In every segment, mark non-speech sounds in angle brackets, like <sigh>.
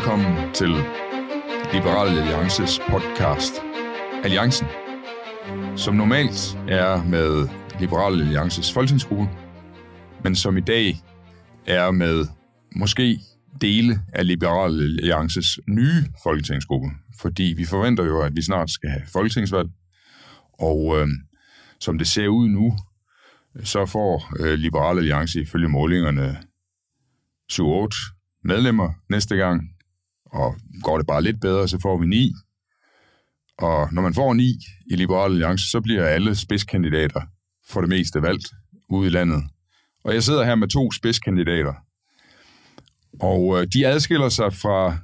Velkommen til Liberal Alliances podcast Alliancen, som normalt er med Liberal Alliances folketingsgruppe, men som i dag er med måske dele af Liberal Alliances nye folketingsgruppe, fordi vi forventer jo, at vi snart skal have folketingsvalg, og øh, som det ser ud nu, så får øh, Liberal Alliance ifølge målingerne 7-8 medlemmer næste gang, og går det bare lidt bedre, så får vi 9. Og når man får 9 i Liberal Alliance, så bliver alle spidskandidater for det meste valgt ude i landet. Og jeg sidder her med to spidskandidater, og øh, de adskiller sig fra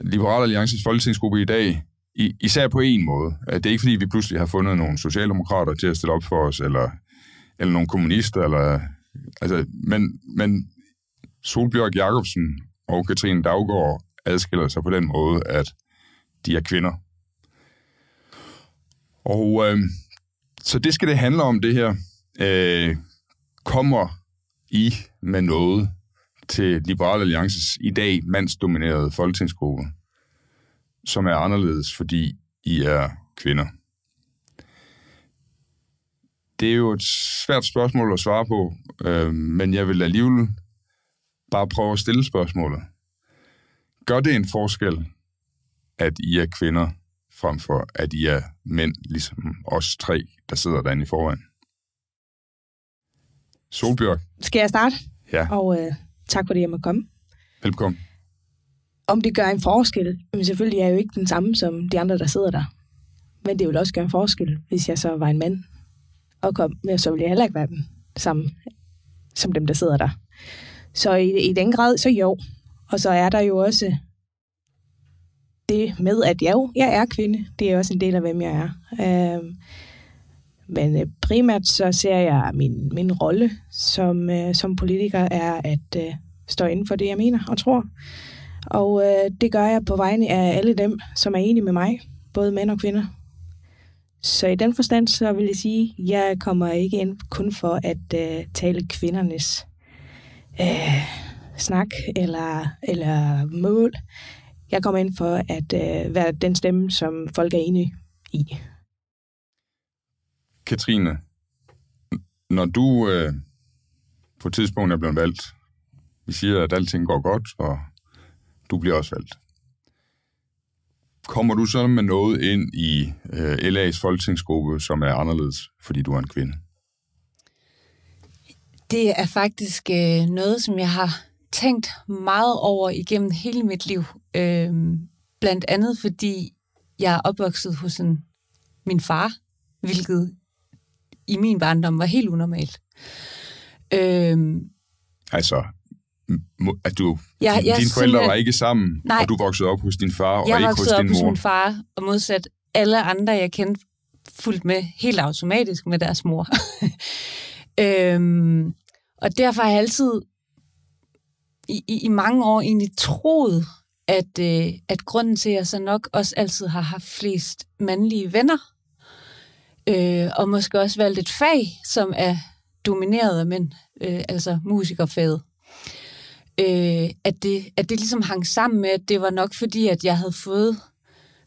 Liberal Alliances folketingsgruppe i dag, i, især på en måde. Det er ikke, fordi vi pludselig har fundet nogle socialdemokrater til at stille op for os, eller, eller nogle kommunister, eller, altså, men, men Solbjørg Jacobsen og Katrine Daggaard adskiller sig på den måde, at de er kvinder. Og øh, så det skal det handle om, det her. Øh, kommer I med noget til Liberal Alliances i dag mandsdominerede folketingsgruppe, som er anderledes, fordi I er kvinder? Det er jo et svært spørgsmål at svare på, øh, men jeg vil alligevel bare prøve at stille spørgsmålet. Gør det en forskel, at I er kvinder, frem for at I er mænd, ligesom os tre, der sidder derinde i forvejen? Solbjørg. Skal jeg starte? Ja. Og øh, tak fordi jeg må komme. Velkommen. Om det gør en forskel? Men selvfølgelig er jeg jo ikke den samme som de andre, der sidder der. Men det vil også gøre en forskel, hvis jeg så var en mand. Og kom, så ville jeg heller ikke være den samme som dem, der sidder der. Så i, i den grad, så jo. Og så er der jo også det med, at jeg, jo, jeg er kvinde. Det er også en del af, hvem jeg er. Øhm, øh, men primært så ser jeg min, min rolle som, øh, som politiker er at øh, stå inden for det, jeg mener og tror. Og øh, det gør jeg på vegne af alle dem, som er enige med mig, både mænd og kvinder. Så i den forstand, så vil jeg sige, at jeg kommer ikke ind kun for at øh, tale kvindernes øh, snak eller, eller mål. Jeg kommer ind for at øh, være den stemme, som folk er enige i. Katrine, når du øh, på et tidspunkt er blevet valgt, vi siger, at alting går godt, og du bliver også valgt. Kommer du så med noget ind i øh, LA's folketingsgruppe, som er anderledes, fordi du er en kvinde? Det er faktisk øh, noget, som jeg har tænkt meget over igennem hele mit liv. Øh, blandt andet fordi jeg er opvokset hos en, min far, hvilket i min barndom var helt unormalt. Øh, altså, at du, ja, din, dine forældre var ikke sammen, nej, og du voksede op hos din far, og ikke hos din mor? Jeg voksede op hos min far, og modsat alle andre, jeg kendte, fuldt med helt automatisk med deres mor. <laughs> øhm, og derfor har jeg altid i, i, i mange år egentlig troet, at, øh, at grunden til, at jeg så nok også altid har haft flest mandlige venner, øh, og måske også valgt et fag, som er domineret af mænd, øh, altså musikerfaget, øh, at, det, at det ligesom hang sammen med, at det var nok fordi, at jeg havde fået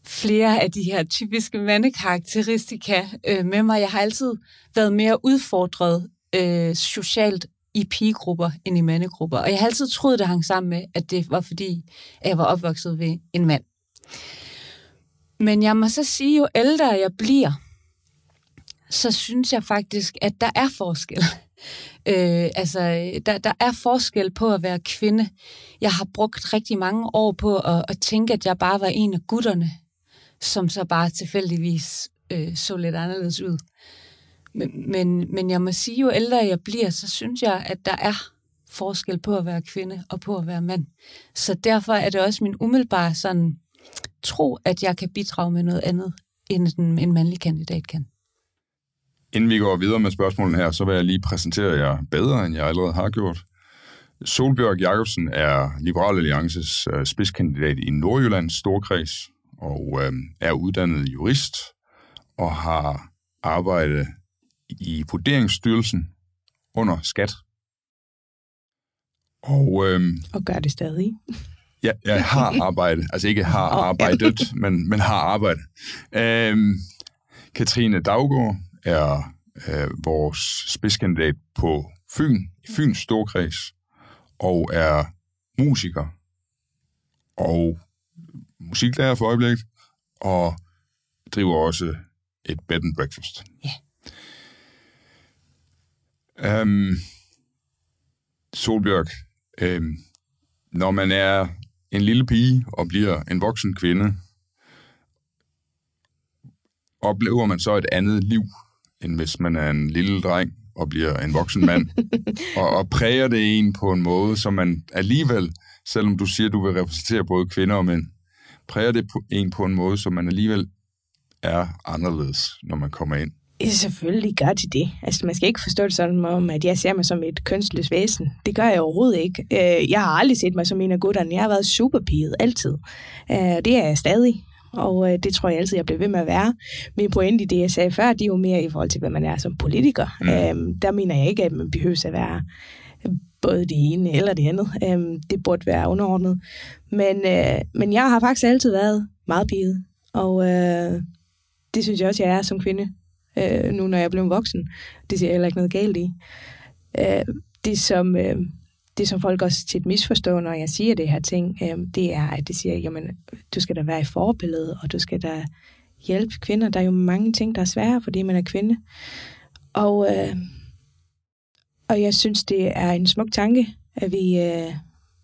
flere af de her typiske mandekarakteristika øh, med mig. Jeg har altid været mere udfordret øh, socialt i pigegrupper end i mandegrupper. Og jeg har altid troet, det hang sammen med, at det var fordi, at jeg var opvokset ved en mand. Men jeg må så sige, jo ældre jeg bliver, så synes jeg faktisk, at der er forskel. <laughs> Øh, altså, der, der er forskel på at være kvinde. Jeg har brugt rigtig mange år på at, at tænke, at jeg bare var en af gutterne, som så bare tilfældigvis øh, så lidt anderledes ud. Men, men, men jeg må sige, jo ældre jeg bliver, så synes jeg, at der er forskel på at være kvinde og på at være mand. Så derfor er det også min umiddelbare sådan tro, at jeg kan bidrage med noget andet, end en, en mandlig kandidat kan. Inden vi går videre med spørgsmålene her, så vil jeg lige præsentere jer bedre, end jeg allerede har gjort. Solbjørg Jacobsen er Liberal Alliances øh, spidskandidat i Nordjyllands Storkreds og øh, er uddannet jurist og har arbejdet i Vurderingsstyrelsen under skat. Og, øh, og gør det stadig. <laughs> Ja, jeg har arbejdet. Altså ikke har Åh, ja. arbejdet, men, men har arbejdet. Øhm, Katrine Daggaard er øh, vores spidskandidat på Fyn, i Fyns Storkreds, og er musiker og musiklærer for øjeblikket, og driver også et bed and breakfast. Ja. Øhm, Solbjørk, øhm, når man er en lille pige og bliver en voksen kvinde, oplever man så et andet liv, end hvis man er en lille dreng og bliver en voksen mand. <laughs> og, og præger det en på en måde, som man alligevel, selvom du siger, at du vil repræsentere både kvinder og mænd, præger det en på en måde, som man alligevel er anderledes, når man kommer ind. Selvfølgelig gør de det. Altså, man skal ikke forstå det sådan om, at jeg ser mig som et kønsløst væsen. Det gør jeg overhovedet ikke. Øh, Jeg har aldrig set mig som en af gutterne. Jeg har været superpiget, altid. Øh, Det er jeg stadig. Og øh, det tror jeg altid, jeg bliver ved med at være. Min pointe i det, jeg sagde før, det er jo mere i forhold til, hvad man er som politiker. Mm. Der mener jeg ikke, at man behøver at være både det ene eller det andet. Øhm, det burde være underordnet. Men, øh, men jeg har faktisk altid været meget piget. Og øh, det synes jeg også, jeg er som kvinde øh, nu når jeg er blevet voksen. Det siger jeg heller ikke noget galt i. Øh, det, som, øh, det, som folk også tit misforstår, når jeg siger det her ting, øh, det er, at de siger, jamen, du skal da være i forbillede, og du skal da hjælpe kvinder. Der er jo mange ting, der er svære, fordi man er kvinde. Og, øh, og jeg synes, det er en smuk tanke, at vi, øh,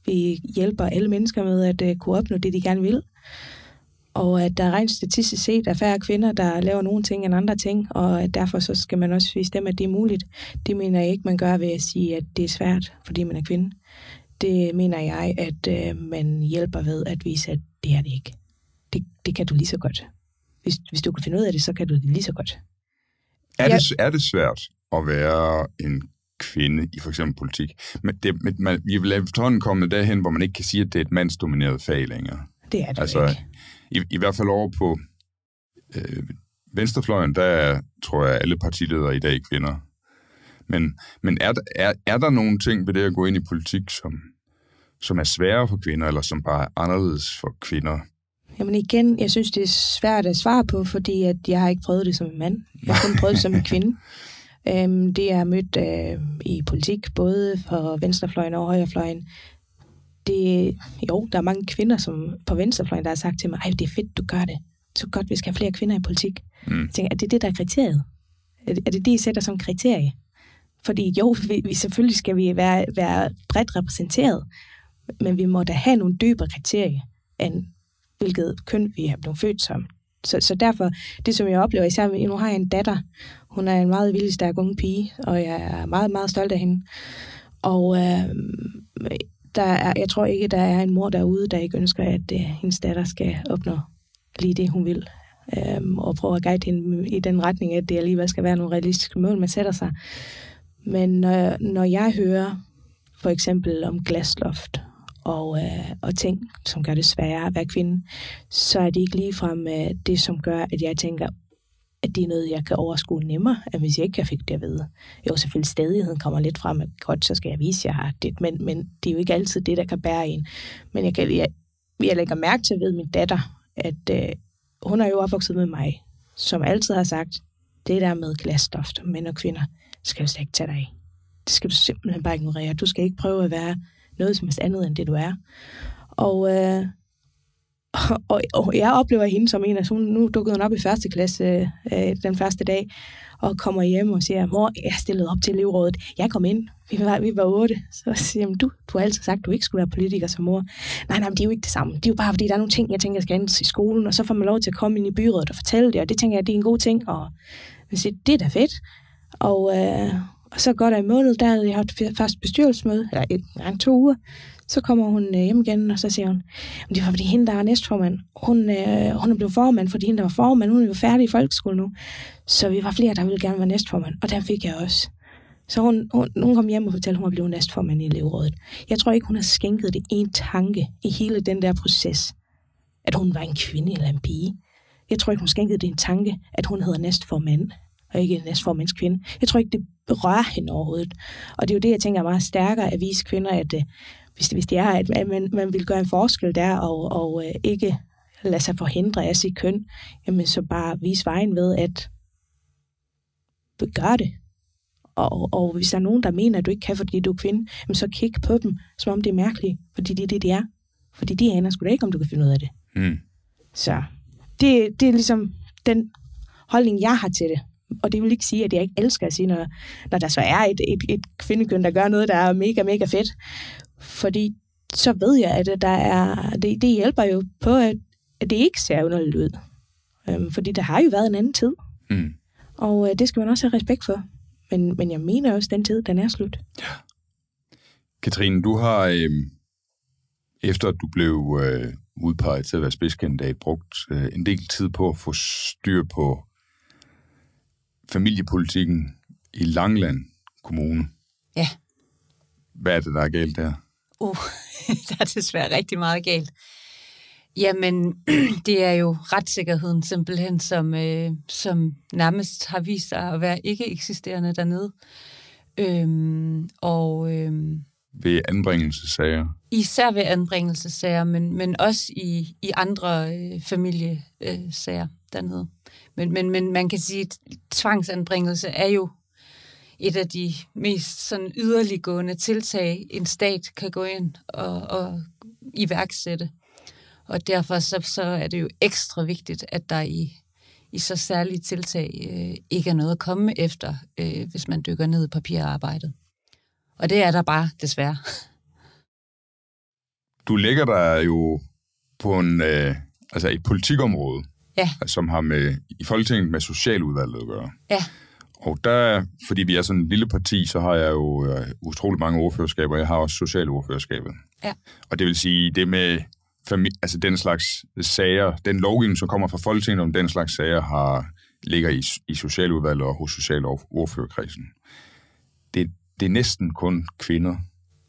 vi hjælper alle mennesker med at øh, kunne opnå det, de gerne vil og at der er rent statistisk set er færre kvinder, der laver nogle ting end andre ting, og at derfor så skal man også vise dem, at det er muligt. Det mener jeg ikke, man gør ved at sige, at det er svært, fordi man er kvinde. Det mener jeg, at øh, man hjælper ved at vise, at det er det ikke. Det, det kan du lige så godt. Hvis, hvis du kan finde ud af det, så kan du det lige så godt. Er, Ja. det, er det svært at være en kvinde i for eksempel politik? Men det, men man, vi vil efterhånden komme derhen, hvor man ikke kan sige, at det er et mandsdomineret fag længere. Det er det altså, ikke. I, I hvert fald over på øh, venstrefløjen, der er, tror jeg, alle partiledere i dag kvinder. Men, men er, der- er, er der nogle ting ved det at gå ind i politik, som, som er sværere for kvinder, eller som bare er anderledes for kvinder? Jamen igen, jeg synes, det er svært at svare på, fordi at jeg har ikke prøvet det som en mand. Jeg har kun prøvet det som en kvinde. <laughs> Øhm, det har mødt øh, i politik, både for venstrefløjen og højrefløjen, det, jo, der er mange kvinder som på venstrefløjen, der har sagt til mig, ej, det er fedt, du gør det. Så godt, vi skal have flere kvinder i politik. Mm. Jeg tænker, er det det, der er kriteriet? Er det er det, det I sætter som kriterie? Fordi jo, vi, vi, selvfølgelig skal vi være, være bredt repræsenteret, men vi må da have nogle dybere kriterier, end hvilket køn vi er blevet født som. Så, så derfor, det som jeg oplever, især nu har jeg en datter, hun er en meget vildt stærk unge pige, og jeg er meget, meget stolt af hende. Og øh, der er, jeg tror ikke, der er en mor derude, der ikke ønsker, at øh, hendes datter skal opnå lige det, hun vil. Øhm, og prøve at guide hende i den retning, at det alligevel skal være nogle realistiske mål, man sætter sig. Men når, når jeg hører for eksempel om glasloft og, øh, og ting, som gør det sværere at være kvinde, så er det ikke ligefrem øh, det, som gør, at jeg tænker, at det er noget, jeg kan overskue nemmere, end hvis jeg ikke fik det at vide. Jo, selvfølgelig stadigheden kommer lidt frem, at godt, så skal jeg vise, at jeg har det, men, men det er jo ikke altid det, der kan bære en. Men jeg, kan, jeg, jeg lægger mærke til ved min datter, at øh, hun er jo opvokset med mig, som altid har sagt, det der med glasstoft, mænd og kvinder, skal du slet ikke tage dig af. Det skal du simpelthen bare ignorere. Du skal ikke prøve at være noget som helst andet end det, du er. Og, øh, <laughs> og, og jeg oplever hende som en af, hun, nu dukkede hun op i første klasse øh, den første dag, og kommer hjem og siger, mor, jeg stillede op til elevrådet. Jeg kom ind, vi var, vi var otte. Så siger hun, du, du har altid sagt, at du ikke skulle være politiker som mor. Nej, nej, men det er jo ikke det samme. Det er jo bare, fordi der er nogle ting, jeg tænker, jeg skal ændres i skolen, og så får man lov til at komme ind i byrådet og fortælle det, og det tænker jeg, det er en god ting, og man siger, det er da fedt. Og, øh, og så går der en måned, der havde jeg haft først bestyrelsesmøde, eller et, en, to uger, så kommer hun øh, hjem igen, og så siger hun, "Men det var fordi hende, der er næstformand, hun, øh, hun er blevet formand, fordi hende, der var formand, hun er jo færdig i folkeskole nu. Så vi var flere, der ville gerne være næstformand, og den fik jeg også. Så hun, hun, hun kom hjem og fortalte, at hun var blevet næstformand i elevrådet. Jeg tror ikke, hun har skænket det en tanke i hele den der proces, at hun var en kvinde eller en pige. Jeg tror ikke, hun skænkede det en tanke, at hun hedder næstformand. Og ikke næstformands kvinde. Jeg tror ikke, det berører hende overhovedet. Og det er jo det, jeg tænker er meget stærkere at vise kvinder, at øh, hvis, det, hvis det er, at man, man vil gøre en forskel der, og, og øh, ikke lade sig forhindre af sit køn, jamen så bare vise vejen ved, at gør det. Og, og hvis der er nogen, der mener, at du ikke kan, fordi du er kvinde, jamen så kig på dem, som om det er mærkeligt, fordi det er det, de er. Fordi de aner sgu da ikke, om du kan finde ud af det. Mm. Så det, det er ligesom den holdning, jeg har til det. Og det vil ikke sige, at jeg ikke elsker at sige, når, når der så er et, et, et kvindekøn, der gør noget, der er mega, mega fedt. Fordi så ved jeg, at der er, det, det hjælper jo på, at, at det ikke ser underligt ud. Øhm, fordi der har jo været en anden tid. Mm. Og øh, det skal man også have respekt for. Men, men jeg mener også, at den tid, den er slut. Katrine, du har, øh, efter du blev øh, udpeget til at være spidskandidat, brugt øh, en del tid på at få styr på familiepolitikken i Langland Kommune. Ja. Hvad er det, der er galt der? Uh, <laughs> der er desværre rigtig meget galt. Jamen, <clears throat> det er jo retssikkerheden simpelthen, som, øh, som nærmest har vist sig at være ikke eksisterende dernede. Øhm, og øhm, Ved anbringelsessager? især ved anbringelsesager, men, men også i, i andre øh, familiesager dernede. Men, men, men man kan sige, at tvangsanbringelse er jo et af de mest sådan yderliggående tiltag, en stat kan gå ind og, og iværksætte. Og derfor så, så er det jo ekstra vigtigt, at der i, i så særlige tiltag øh, ikke er noget at komme efter, øh, hvis man dykker ned i papirarbejdet. Og det er der bare, desværre. Du ligger der jo på en, øh, altså et politikområde, Ja. som har med, i Folketinget med socialudvalget at gøre. Ja. Og der, fordi vi er sådan et lille parti, så har jeg jo øh, utrolig mange ordførerskaber. Jeg har også socialordførerskabet. Ja. Og det vil sige, det med fami- altså den slags sager, den lovgivning, som kommer fra Folketinget om den slags sager, har, ligger i, i socialudvalget og hos socialordførerkredsen. Det, det er næsten kun kvinder,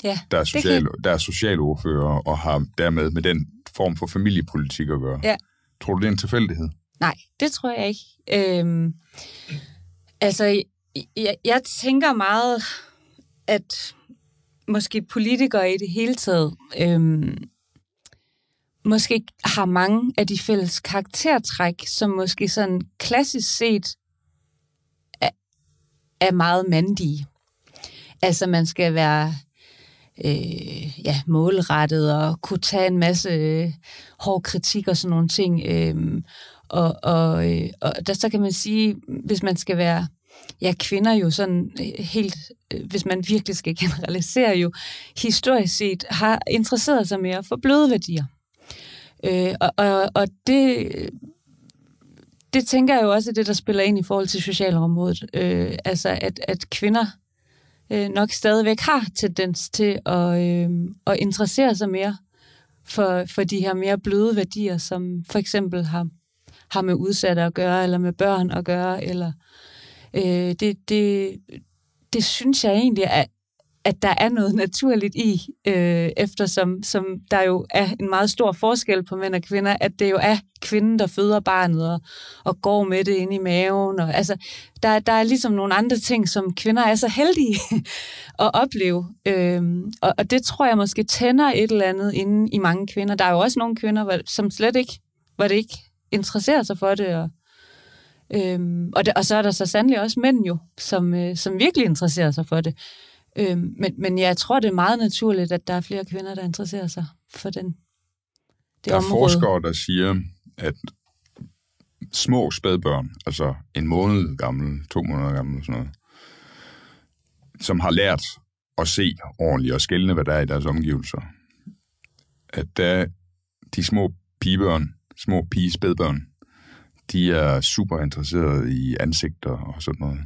Ja, der er, det kan- social, der er socialordfører og har dermed med den form for familiepolitik at gøre. Ja. Tror du, det er en tilfældighed? Nej, det tror jeg ikke. Øhm, altså, jeg, jeg tænker meget, at måske politikere i det hele taget øhm, måske har mange af de fælles karaktertræk, som måske sådan klassisk set er, er meget mandige. Altså, man skal være øh, ja, målrettet og kunne tage en masse øh, hård kritik og sådan nogle ting. Øh, og, og, øh, og der så kan man sige, hvis man skal være ja, kvinder jo sådan øh, helt, øh, hvis man virkelig skal <laughs> generalisere jo, historisk set har interesseret sig mere for bløde værdier. Øh, og, og, og det, det tænker jeg jo også er det, der spiller ind i forhold til socialområdet. Øh, altså, at, at kvinder øh, nok stadigvæk har tendens til at, øh, at interessere sig mere for, for de her mere bløde værdier, som for eksempel har, har med udsatte at gøre, eller med børn at gøre, eller øh, det, det, det synes jeg egentlig er, at der er noget naturligt i, øh, eftersom som der jo er en meget stor forskel på mænd og kvinder, at det jo er kvinden, der føder barnet og, og går med det ind i maven. Og, altså, der, der er ligesom nogle andre ting, som kvinder er så heldige <laughs> at opleve. Øhm, og, og det tror jeg måske tænder et eller andet inde i mange kvinder. Der er jo også nogle kvinder, som slet ikke, hvor det ikke interesserer sig for det. Og, øhm, og, det, og så er der så sandelig også mænd jo, som, øh, som virkelig interesserer sig for det. Øhm, men, men jeg tror, det er meget naturligt, at der er flere kvinder, der interesserer sig for den. Det Der er område. forskere, der siger, at små spædbørn, altså en måned gammel, to måneder gammel, sådan noget, som har lært at se ordentligt og skælne, hvad der er i deres omgivelser, at der, de små pigebørn, små pige spædbørn, de er super interesserede i ansigter og sådan noget.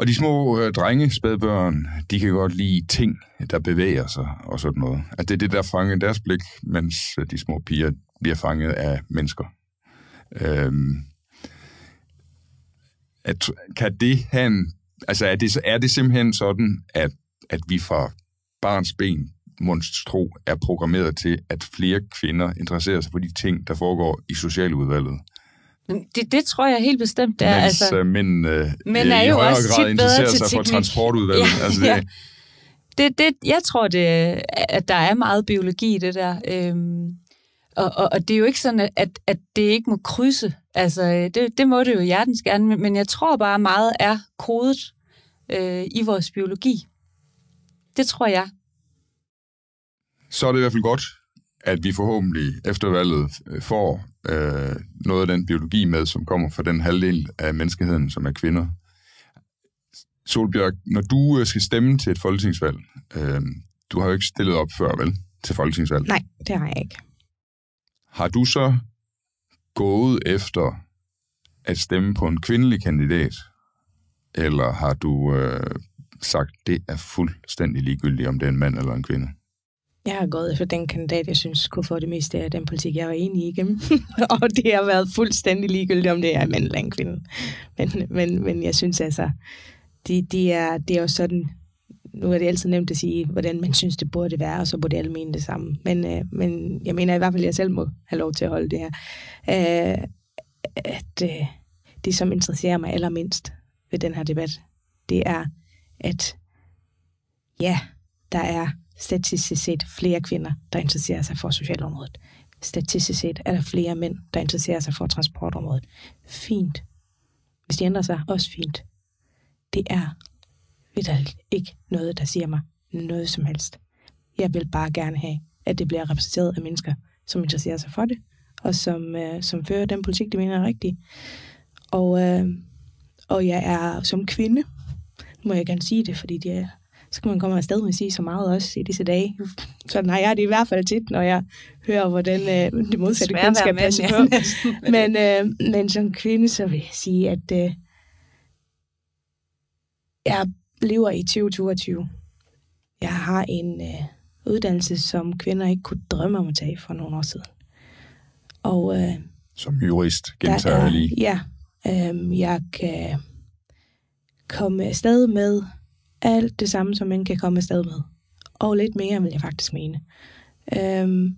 Og de små øh, drenge, spædbørn, de kan godt lide ting, der bevæger sig og sådan noget. At det er det, der fanger deres blik, mens øh, de små piger bliver fanget af mennesker. Øhm, at, kan det have en, altså er det, er det simpelthen sådan, at, at vi fra barns ben, tro, er programmeret til, at flere kvinder interesserer sig for de ting, der foregår i socialudvalget? Det, det tror jeg helt bestemt, det er. Mens altså, øh, mænd, øh, mænd i er jo højere også grad interesserer sig for teknik. transportudvalget. <laughs> Ja, altså, det, ja. det, det, jeg tror, det, at der er meget biologi i det der. Øhm, og, og, og det er jo ikke sådan, at, at det ikke må krydse. Altså, det, det må det jo hjertens gerne, men- men jeg tror bare, meget er kodet øh, i vores biologi. Det tror jeg. så er det i hvert fald godt, at vi forhåbentlig efter valget øh, får øh, noget af den biologi med, som kommer fra den halvdel af menneskeheden, som er kvinder. Solbjørg, når du øh, skal stemme til et folketingsvalg, øh, du har jo ikke stillet op før, vel, til folketingsvalg. Nej, det har jeg ikke. Har du så gået efter at stemme på en kvindelig kandidat, eller har du øh, sagt, det er fuldstændig ligegyldigt, om det er en mand eller en kvinde? Jeg har gået efter den kandidat, jeg synes kunne få det meste af den politik, jeg var enig i igennem. <laughs> og det har været fuldstændig ligegyldigt, om det er en mand eller en kvinde. Men, men, men jeg synes altså, de, de er, det er jo sådan, nu er det altid nemt at sige, hvordan man synes, det burde være, og så burde alle mene det samme. Men, øh, men jeg mener i hvert fald, at jeg selv må have lov til at holde det her. Øh, at øh, det, som interesserer mig allermindst ved den her debat, det er, at ja, der er statistisk set flere kvinder, der interesserer sig for socialområdet. Statistisk set er der flere mænd, der interesserer sig for transportområdet. Fint. Hvis de ændrer sig, også fint. Det er vidderligt ikke noget, der siger mig noget som helst. Jeg vil bare gerne have, at det bliver repræsenteret af mennesker, som interesserer sig for det, og som, øh, som fører den politik, de mener er rigtig. Og, øh, og jeg er som kvinde, nu må jeg gerne sige det, fordi det er, så kan man komme afsted med at sige så meget også i disse dage. Sådan har jeg det i hvert fald tit, når jeg hører, hvordan øh, det modsatte køn skal passe på. <laughs> ja. Men, øh, men som kvinde, så vil jeg sige, at øh, jeg lever i 2022. Jeg har en øh, uddannelse, som kvinder ikke kunne drømme om at tage for nogle år siden. Og øh, Som jurist, gentager jeg lige. Ja, øh, jeg kan komme afsted med alt det samme, som man kan komme afsted med. Og lidt mere, vil jeg faktisk mene. Øhm,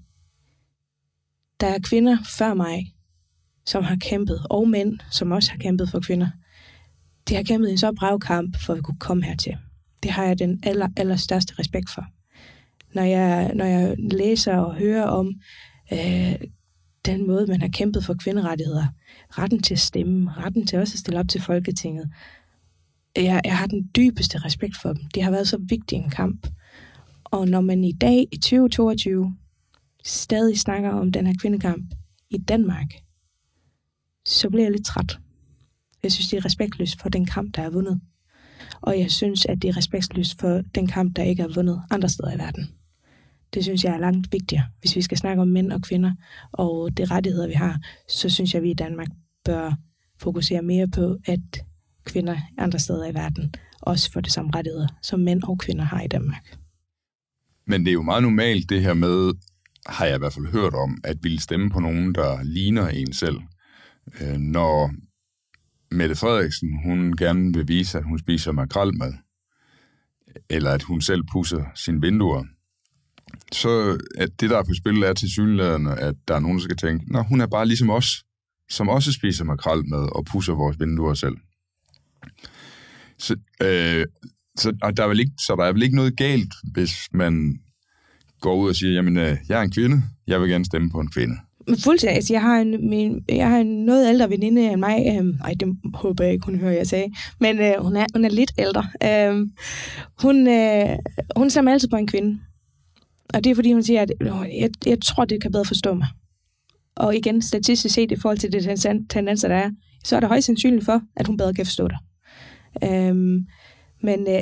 der er kvinder før mig, som har kæmpet, og mænd, som også har kæmpet for kvinder. De har kæmpet en så brav kamp, for at vi kunne komme hertil. Det har jeg den aller, aller største respekt for. Når jeg, når jeg læser og hører om øh, den måde, man har kæmpet for kvinderettigheder, retten til at stemme, retten til også at stille op til Folketinget, jeg, jeg har den dybeste respekt for dem. Det har været så vigtig en kamp. Og når man i dag, i 2022, stadig snakker om den her kvindekamp i Danmark, så bliver jeg lidt træt. Jeg synes, det er respektløst for den kamp, der er vundet. Og jeg synes, at det er respektløst for den kamp, der ikke er vundet andre steder i verden. Det synes jeg er langt vigtigere. Hvis vi skal snakke om mænd og kvinder og de rettigheder, vi har, så synes jeg, at vi i Danmark bør fokusere mere på, at kvinder andre steder i verden også får det samme rettigheder, som mænd og kvinder har i Danmark. Men det er jo meget normalt det her med, har jeg i hvert fald hørt om, at ville stemme på nogen, der ligner en selv. Øh, når Mette Frederiksen, hun gerne vil vise, at hun spiser makrelmad, eller at hun selv pusser sine vinduer, så at det, der er på spil, er til synligheden, at der er nogen, der skal tænke, Nå, hun er bare ligesom os, som også spiser makrelmad og pusser vores vinduer selv. Så, øh, så, og der er vel ikke, så der er vel ikke noget galt, hvis man går ud og siger, jamen, øh, jeg er en kvinde, jeg vil gerne stemme på en kvinde. Men Fuldstændig. Altså, jeg har en, min, jeg har en noget ældre veninde end mig. Øhm, ej, det håber jeg ikke, hun hører, jeg sagde. Men øh, hun, er, hun er lidt ældre. Øhm, hun, øh, hun stemmer altid på en kvinde. Og det er, fordi hun siger, at "Nå, jeg, jeg tror, det kan bedre forstå mig. Og igen, statistisk set i forhold til det tendenser, der er, så er der højst sandsynligt for, at hun bedre kan forstå dig. Øhm, men øh,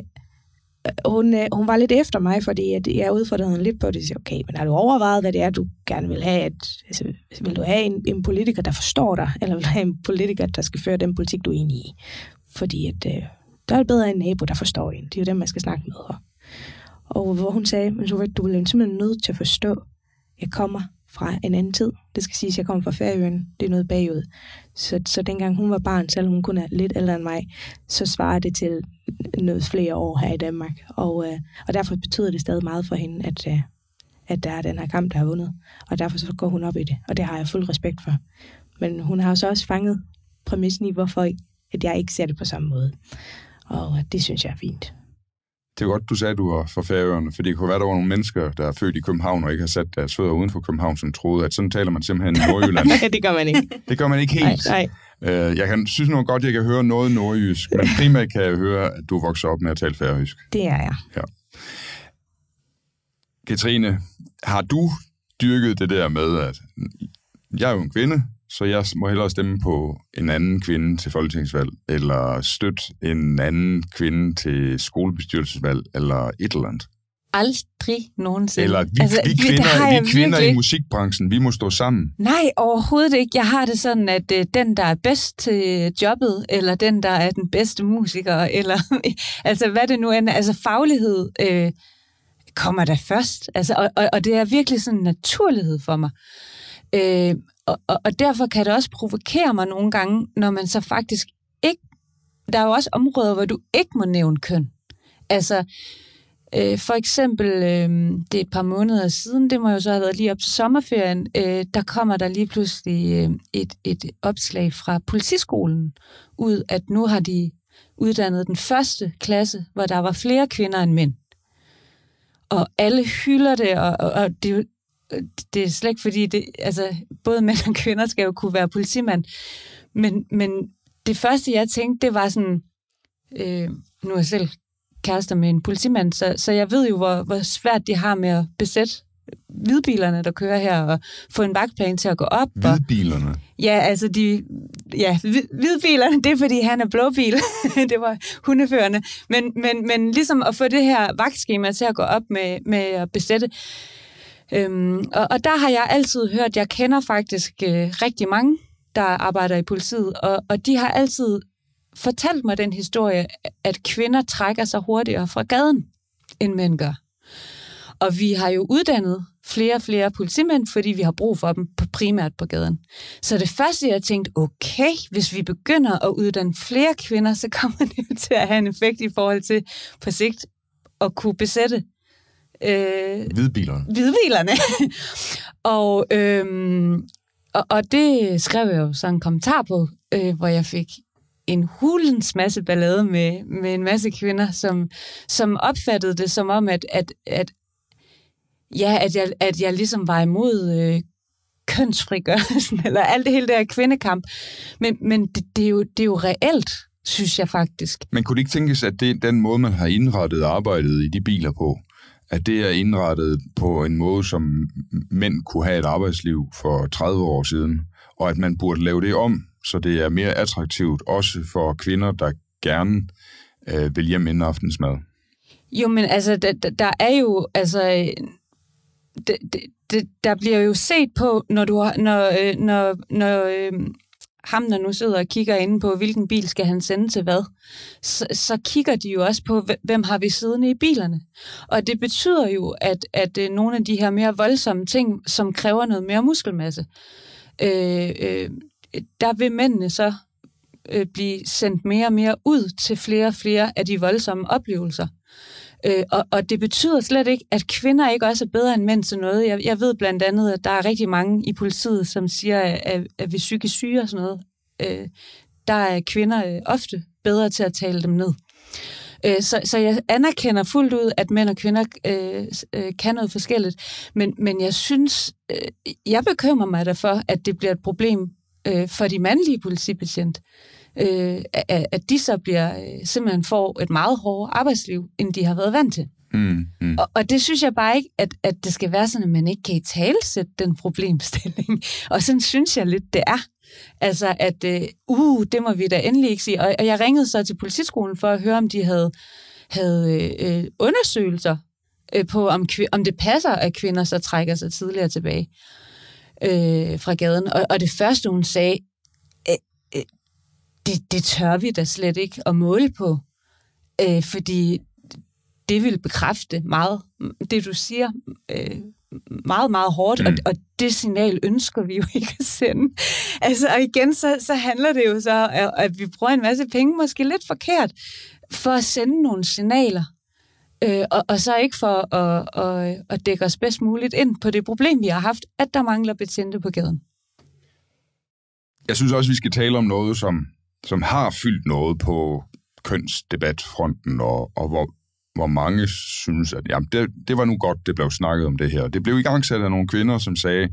hun, øh, hun var lidt efter mig, fordi at jeg udfordrede hende lidt på det. Jeg siger, okay, men har du overvejet, hvad det er, du gerne vil have? At, altså, vil du have en, en politiker, der forstår dig, eller vil du have en politiker, der skal føre den politik, du er enig i? Fordi at, øh, der er det bedre en nabo, der forstår en. Det er jo dem, man skal snakke med. Og, hvor hun sagde, men du, du er simpelthen nødt til at forstå, jeg kommer fra en anden tid. Det skal siges, at jeg kommer fra Færøen. Det er noget bagud. Så, så dengang hun var barn, selvom hun kun er lidt ældre end mig, så svarer det til noget flere år her i Danmark. Og, øh, og derfor betyder det stadig meget for hende, at, øh, at der er den her kamp, der er vundet. Og derfor så går hun op i det. Og det har jeg fuld respekt for. Men hun har så også fanget præmissen i, hvorfor at jeg ikke ser det på samme måde. Og øh, det synes jeg er fint. Det er godt, du sagde, at du var fra Færøerne, for det kunne være, der var nogle mennesker, der er født i København og ikke har sat deres fødder uden for København, som troede, at sådan taler man simpelthen i Nordjylland. <laughs> Nej, det gør man ikke. det gør man ikke helt. Nej, nej. Øh, jeg kan, synes nu godt, jeg kan høre noget nordjysk, men primært kan jeg høre, at du vokser op med at tale færøsk. Det er jeg. Ja. Katrine, har du dyrket det der med, at jeg er jo en kvinde, så jeg må hellere stemme på en anden kvinde til folketingsvalg, eller støtte en anden kvinde til skolebestyrelsesvalg, eller et eller andet. Aldrig nogensinde. Eller vi, altså, vi kvinder, vi kvinder i musikbranchen, vi må stå sammen. Nej, overhovedet ikke. Jeg har det sådan, at uh, den, der er bedst til jobbet, eller den, der er den bedste musiker, eller <laughs> altså hvad det nu end altså faglighed øh, kommer der først. Altså, og, og, og det er virkelig sådan en naturlighed for mig. Øh, og, og, og derfor kan det også provokere mig nogle gange, når man så faktisk ikke... Der er jo også områder, hvor du ikke må nævne køn. Altså, øh, for eksempel, øh, det er et par måneder siden, det må jo så have været lige op til sommerferien, øh, der kommer der lige pludselig øh, et, et opslag fra politiskolen ud, at nu har de uddannet den første klasse, hvor der var flere kvinder end mænd. Og alle hylder det, og, og, og det, det er slet ikke fordi, det, altså, både mænd og kvinder skal jo kunne være politimand. Men, men det første, jeg tænkte, det var sådan, øh, nu er jeg selv kærester med en politimand, så, så jeg ved jo, hvor, hvor svært de har med at besætte hvidbilerne, der kører her, og få en vagtplan til at gå op. Hvidbilerne? Og, ja, altså de... Ja, hvidbilerne, det er, fordi han er blåbil. <laughs> det var hundeførende. Men, men, men ligesom at få det her vagtskema til at gå op med, med at besætte, Øhm, og, og der har jeg altid hørt, jeg kender faktisk øh, rigtig mange, der arbejder i politiet, og, og de har altid fortalt mig den historie, at kvinder trækker sig hurtigere fra gaden, end mænd gør. Og vi har jo uddannet flere og flere politimænd, fordi vi har brug for dem på, primært på gaden. Så det første, jeg tænkte, okay, hvis vi begynder at uddanne flere kvinder, så kommer det til at have en effekt i forhold til på sigt at kunne besætte Øh, hvidbilerne. Hvidbilerne. <laughs> og, øhm, og, og det skrev jeg jo så en kommentar på, øh, hvor jeg fik en hulens masse ballade med, med en masse kvinder, som, som opfattede det som om, at, at, at, ja, at, jeg, at jeg ligesom var imod øh, kønsfrigørelsen, <laughs> eller alt det hele der kvindekamp. Men, men det, det, er jo, det er jo reelt, synes jeg faktisk. Men kunne det ikke tænkes, at det er den måde, man har indrettet arbejdet i de biler på, at det er indrettet på en måde, som mænd kunne have et arbejdsliv for 30 år siden, og at man burde lave det om, så det er mere attraktivt, også for kvinder, der gerne øh, vil hjem inden aftensmad. Jo, men altså, der, der er jo, altså, det, det, der bliver jo set på, når du har, når, øh, når, når øh, ham, der nu sidder og kigger inde på, hvilken bil skal han sende til hvad, så, så kigger de jo også på, hvem har vi siddende i bilerne. Og det betyder jo, at, at øh, nogle af de her mere voldsomme ting, som kræver noget mere muskelmasse, øh, øh, der vil mændene så øh, blive sendt mere og mere ud til flere og flere af de voldsomme oplevelser. Øh, og, og det betyder slet ikke, at kvinder ikke også er bedre end mænd til noget. Jeg, jeg ved blandt andet, at der er rigtig mange i politiet, som siger, at, at ved psykisk syge og sådan noget, øh, der er kvinder øh, ofte bedre til at tale dem ned. Øh, så, så jeg anerkender fuldt ud, at mænd og kvinder øh, øh, kan noget forskelligt. Men, men jeg synes, øh, jeg bekymrer mig derfor, at det bliver et problem øh, for de mandlige politibetjente øh, at, at de så bliver øh, simpelthen får et meget hårdere arbejdsliv, end de har været vant til. Mm, mm. Og, og det synes jeg bare ikke, at, at det skal være sådan, at man ikke kan i talsætte den problemstilling. <laughs> Og sådan synes jeg lidt, det er. Altså, at øh, uh, det må vi da endelig ikke sige. Og, og jeg ringede så til politiskolen for at høre, om de havde, havde øh, undersøgelser øh, på, om, om det passer, at kvinder så trækker sig tidligere tilbage øh, fra gaden. Og, og det første, hun sagde, det, det tør vi da slet ikke at måle på, øh, fordi det vil bekræfte meget, det du siger, øh, meget, meget hårdt, mm. og, og det signal ønsker vi jo <laughs> ikke at sende. Altså, og igen, så, så handler det jo så, at, at vi bruger en masse penge, måske lidt forkert, for at sende nogle signaler, øh, og, og så ikke for at, at, at dække os bedst muligt ind på det problem, vi har haft, at der mangler betjente på gaden. jeg synes også, vi skal tale om noget, som, som har fyldt noget på kønsdebatfronten, og, og hvor, hvor mange synes, at jamen, det, det var nu godt, det blev snakket om det her. Det blev i gang sat af nogle kvinder, som sagde,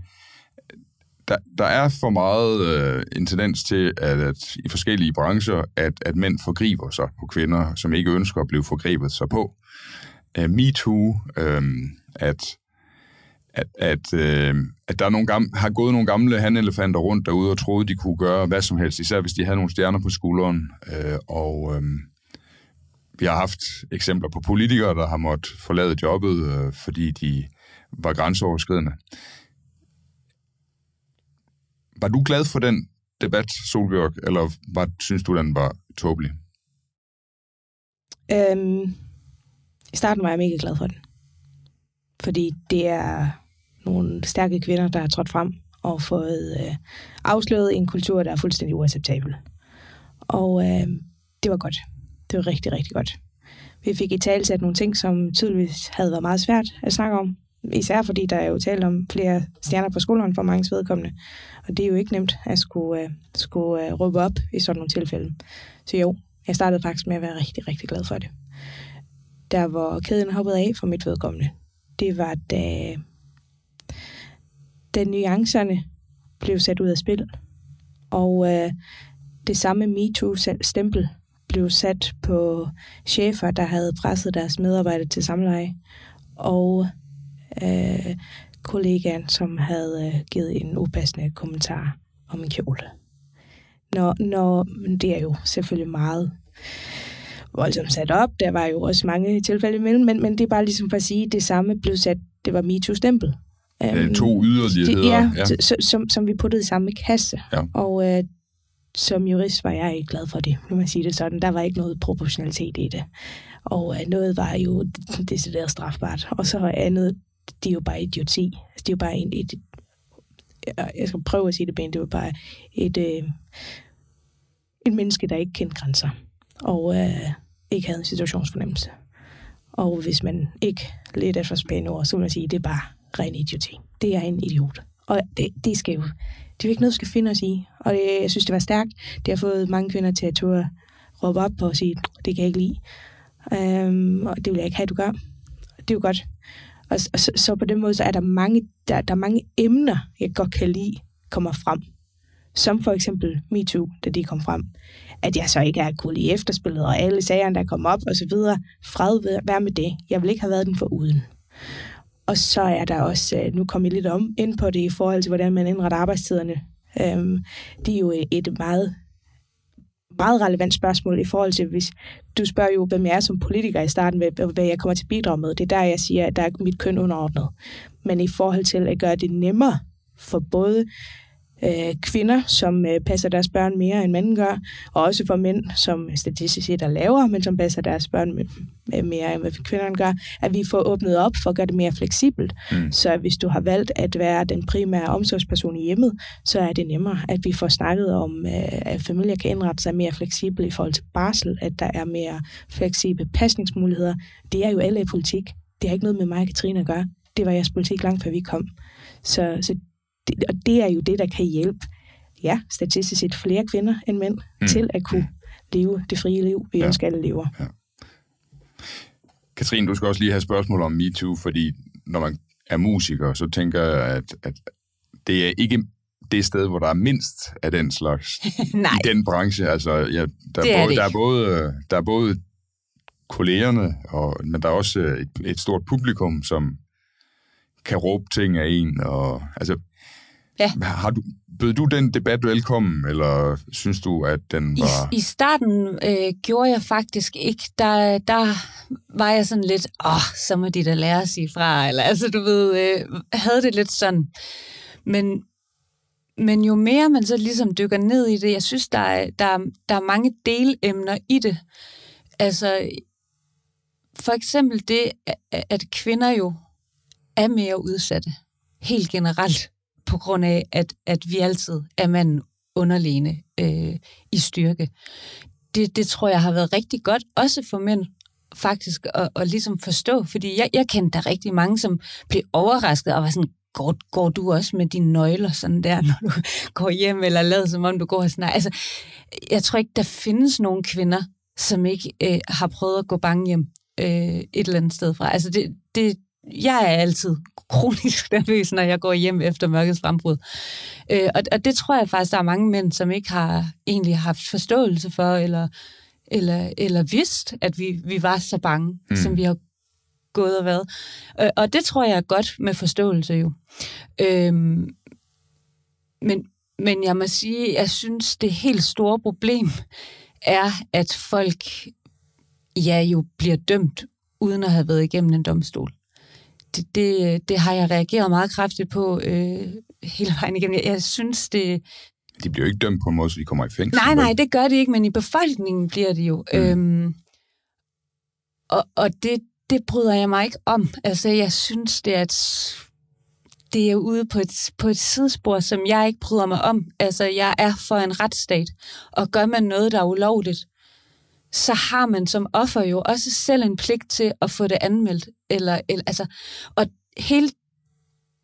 der, der er for meget øh, en tendens til, at, at i forskellige brancher, at, at mænd forgriber sig på kvinder, som ikke ønsker at blive forgrebet sig på. Me MeToo, øh, at at, at, øh, at der er nogle gamle, har gået nogle gamle handelefanter rundt derude og troede, de kunne gøre hvad som helst, især hvis de havde nogle stjerner på skulderen. Øh, og øh, vi har haft eksempler på politikere, der har måttet forlade jobbet, øh, fordi de var grænseoverskridende. Var du glad for den debat, Solbjørg, eller var, synes du, den var tåbelig? Øhm, I starten var jeg mega glad for den. Fordi det er nogle stærke kvinder, der har trådt frem og fået øh, afsløret en kultur, der er fuldstændig uacceptabel. Og øh, det var godt. Det var rigtig, rigtig godt. Vi fik i tale sat nogle ting, som tydeligvis havde været meget svært at snakke om. Især fordi der er jo tale om flere stjerner på skolen for mange vedkommende. Og det er jo ikke nemt at skulle, uh, skulle uh, råbe op i sådan nogle tilfælde. Så jo, jeg startede faktisk med at være rigtig, rigtig glad for det. Der hvor kæden hoppede af for mit vedkommende, det var da, da nuancerne blev sat ud af spil. Og øh, det samme MeToo-stempel blev sat på chefer, der havde presset deres medarbejdere til samleje. Og øh, kollegaen, som havde øh, givet en upassende kommentar om en kjole. Når, når, det er jo selvfølgelig meget voldsomt sat op. Der var jo også mange tilfælde imellem, men, men det er bare ligesom for at sige, at det samme blev sat, det var MeToo-stempel. Um, to yderligheder. Ja, ja. Som, som vi puttede i samme kasse. Ja. Og øh, som jurist var jeg ikke glad for det, nu jeg sige det sådan. Der var ikke noget proportionalitet i det. Og øh, noget var jo decideret strafbart, og så andet, de er jo bare idioti. Altså, de er jo bare en, et, jeg skal prøve at sige det pænt, det var bare et, øh, et menneske, der ikke kendte grænser, og øh, ikke havde en situationsfornemmelse. Og hvis man ikke lidt efter spændende ord, så vil man sige, at det er bare ren idioti. Det er en idiot. Og det, det skal jo, det er jo ikke noget, vi skal finde os i. Og det, jeg synes, det var stærkt. Det har fået mange kvinder til at turde råbe op og sige, det kan jeg ikke lide. Øhm, og det vil jeg ikke have, du gør. Det er jo godt. Og, og så, så på den måde, så er der mange, der, der er mange emner, jeg godt kan lide, kommer frem. Som for eksempel MeToo, da de kom frem. At jeg så ikke er kul i efterspillet, og alle sagerne, der kom op, og så videre. Fred være med det. Jeg vil ikke have været den for uden. Og så er der også, øh, nu kommer jeg lidt om ind på det i forhold til, hvordan man indretter arbejdstiderne. Øhm, det er jo øh, et meget meget relevant spørgsmål i forhold til, hvis du spørger jo, hvem jeg er som politiker i starten, hvad jeg kommer til at bidrage med. Det er der, jeg siger, at der er mit køn underordnet. Men i forhold til at gøre det nemmere for både øh, kvinder, som øh, passer deres børn mere end mænd gør, og også for mænd, som statistisk set er lavere, men som passer deres børn med mere end hvad kvinderne gør, at vi får åbnet op for at gøre det mere fleksibelt. Mm. Så hvis du har valgt at være den primære omsorgsperson i hjemmet, så er det nemmere, at vi får snakket om, øh, at familier kan indrette sig mere fleksibelt i forhold til barsel, at der er mere fleksible pasningsmuligheder. Det er jo alle i politik. Det har ikke noget med mig og Katrine at gøre. Det var jeres politik langt før vi kom. Så, så det, og det er jo det, der kan hjælpe, ja, statistisk set flere kvinder end mænd, mm. til at kunne leve det frie liv, vi ja. ønsker alle lever. Ja. Katrine, du skal også lige have spørgsmål om MeToo, fordi når man er musiker, så tænker jeg, at, at det er ikke det sted, hvor der er mindst af den slags <laughs> Nej. i den branche. Altså, ja, der, er både, der, er både, der er både kollegerne, og, men der er også et, et stort publikum, som kan råbe ting af en. Og, altså, Ja. Har du, bød du den debat velkommen, eller synes du, at den var... I, i starten øh, gjorde jeg faktisk ikke. Der, der var jeg sådan lidt, åh, oh, så må de da lære at sige fra, eller altså, du ved, øh, havde det lidt sådan. Men, men jo mere man så ligesom dykker ned i det, jeg synes, der er, der, der er mange delemner i det. Altså, for eksempel det, at kvinder jo er mere udsatte, helt generelt på grund af, at, at vi altid er manden underliggende øh, i styrke. Det, det tror jeg har været rigtig godt, også for mænd, faktisk at, at ligesom forstå, fordi jeg, jeg kendte der rigtig mange, som blev overrasket og var sådan, går, går du også med dine nøgler sådan der, når du <laughs> går hjem, eller lader som om du går altså, og snakker? Altså, jeg tror ikke, der findes nogen kvinder, som ikke øh, har prøvet at gå bange hjem øh, et eller andet sted fra. Altså, det, det, jeg er altid kronisk <laughs> nervøs, når jeg går hjem efter mørkets frembrud. Øh, og, og det tror jeg faktisk, der er mange mænd, som ikke har egentlig haft forståelse for, eller, eller, eller vidst, at vi, vi var så bange, mm. som vi har gået og været. Øh, og det tror jeg er godt med forståelse jo. Øh, men, men jeg må sige, jeg synes, det helt store problem er, at folk ja, jo bliver dømt, uden at have været igennem en domstol det, det, det har jeg reageret meget kraftigt på øh, hele vejen igennem. Jeg, jeg synes, det... De bliver jo ikke dømt på en måde, så de kommer i fængsel. Nej, nej, det gør de ikke, men i befolkningen bliver de jo. Mm. Øhm, og og det, det bryder jeg mig ikke om. Altså, jeg synes, det er et, det er ude på et, på et sidespor, som jeg ikke bryder mig om. Altså, jeg er for en retsstat, og gør man noget, der er ulovligt, så har man som offer jo også selv en pligt til at få det anmeldt. Eller, eller, altså, og hele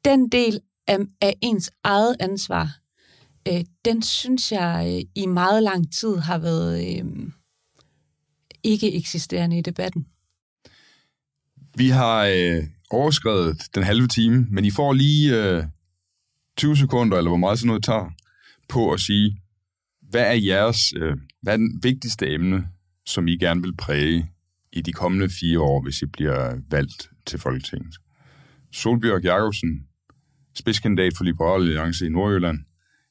den del af, af ens eget ansvar, øh, den synes jeg øh, i meget lang tid har været øh, ikke eksisterende i debatten. Vi har øh, overskrevet den halve time, men I får lige øh, 20 sekunder, eller hvor meget sådan noget tager, på at sige, hvad er jeres, øh, hvad er den vigtigste emne som I gerne vil præge i de kommende fire år, hvis I bliver valgt til Folketinget? Solbjørg Jacobsen, spidskandidat for Liberale Alliance i Nordjylland.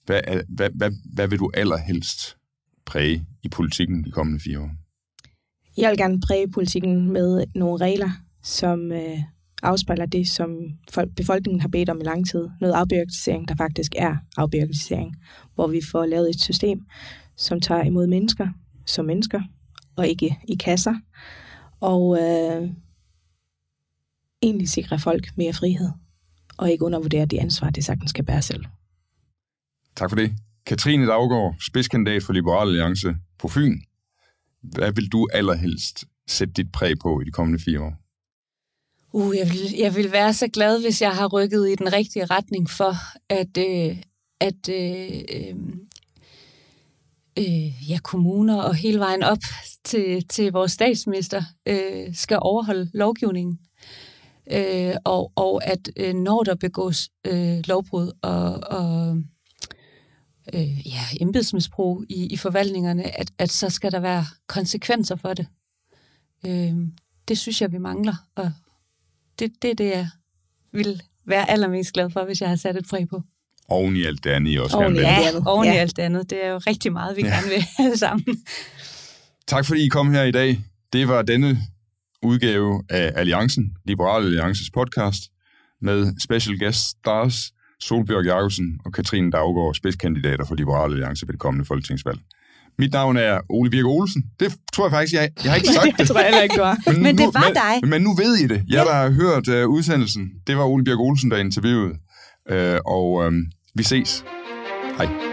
Hvad, er, hvad, hvad, hvad vil du allerhelst præge i politikken de kommende fire år? Jeg vil gerne præge politikken med nogle regler, som øh, afspejler det, som folk, befolkningen har bedt om i lang tid. Noget afbyråkratisering, der faktisk er afbyråkratisering, hvor vi får lavet et system, som tager imod mennesker som mennesker, og ikke i kasser. Og øh, egentlig sikre folk mere frihed, og ikke undervurdere det ansvar, det sagtens skal bære selv. Tak for det. Katrine Daggaard, spidskandidat for Liberal Alliance på Fyn. Hvad vil du allerhelst sætte dit præg på i de kommende fire år? Uh, jeg, vil, jeg vil være så glad, hvis jeg har rykket i den rigtige retning for, at, øh, at øh, øh, ja, kommuner og hele vejen op til, til vores statsminister øh, skal overholde lovgivningen. Øh, og, og at øh, når der begås øh, lovbrud og, og øh, ja, embedsmisbrug i, i forvaltningerne, at, at så skal der være konsekvenser for det. Øh, det synes jeg, vi mangler, og det, det det, jeg vil være allermest glad for, hvis jeg har sat et præg på. Oven i alt det andet, I også oven gerne vil. Ja, oven ja. i alt det andet. Det er jo rigtig meget, vi ja. gerne vil have sammen. Tak fordi I kom her i dag. Det var denne udgave af Alliancen, Liberale Alliances podcast, med special guest stars Solbjørg Jacobsen og Katrine Daggaard, spidskandidater for Liberale Alliance ved det kommende folketingsvalg. Mit navn er Ole Birke Olsen. Det tror jeg faktisk, jeg, jeg har ikke <laughs> sagt det. det tror jeg ikke, du har. Men, men det var men, dig. Men nu ved I det. Jeg der har hørt uh, udsendelsen. Det var Ole Birke Olsen, der interviewede. Øh, og øh, vi ses. Hej.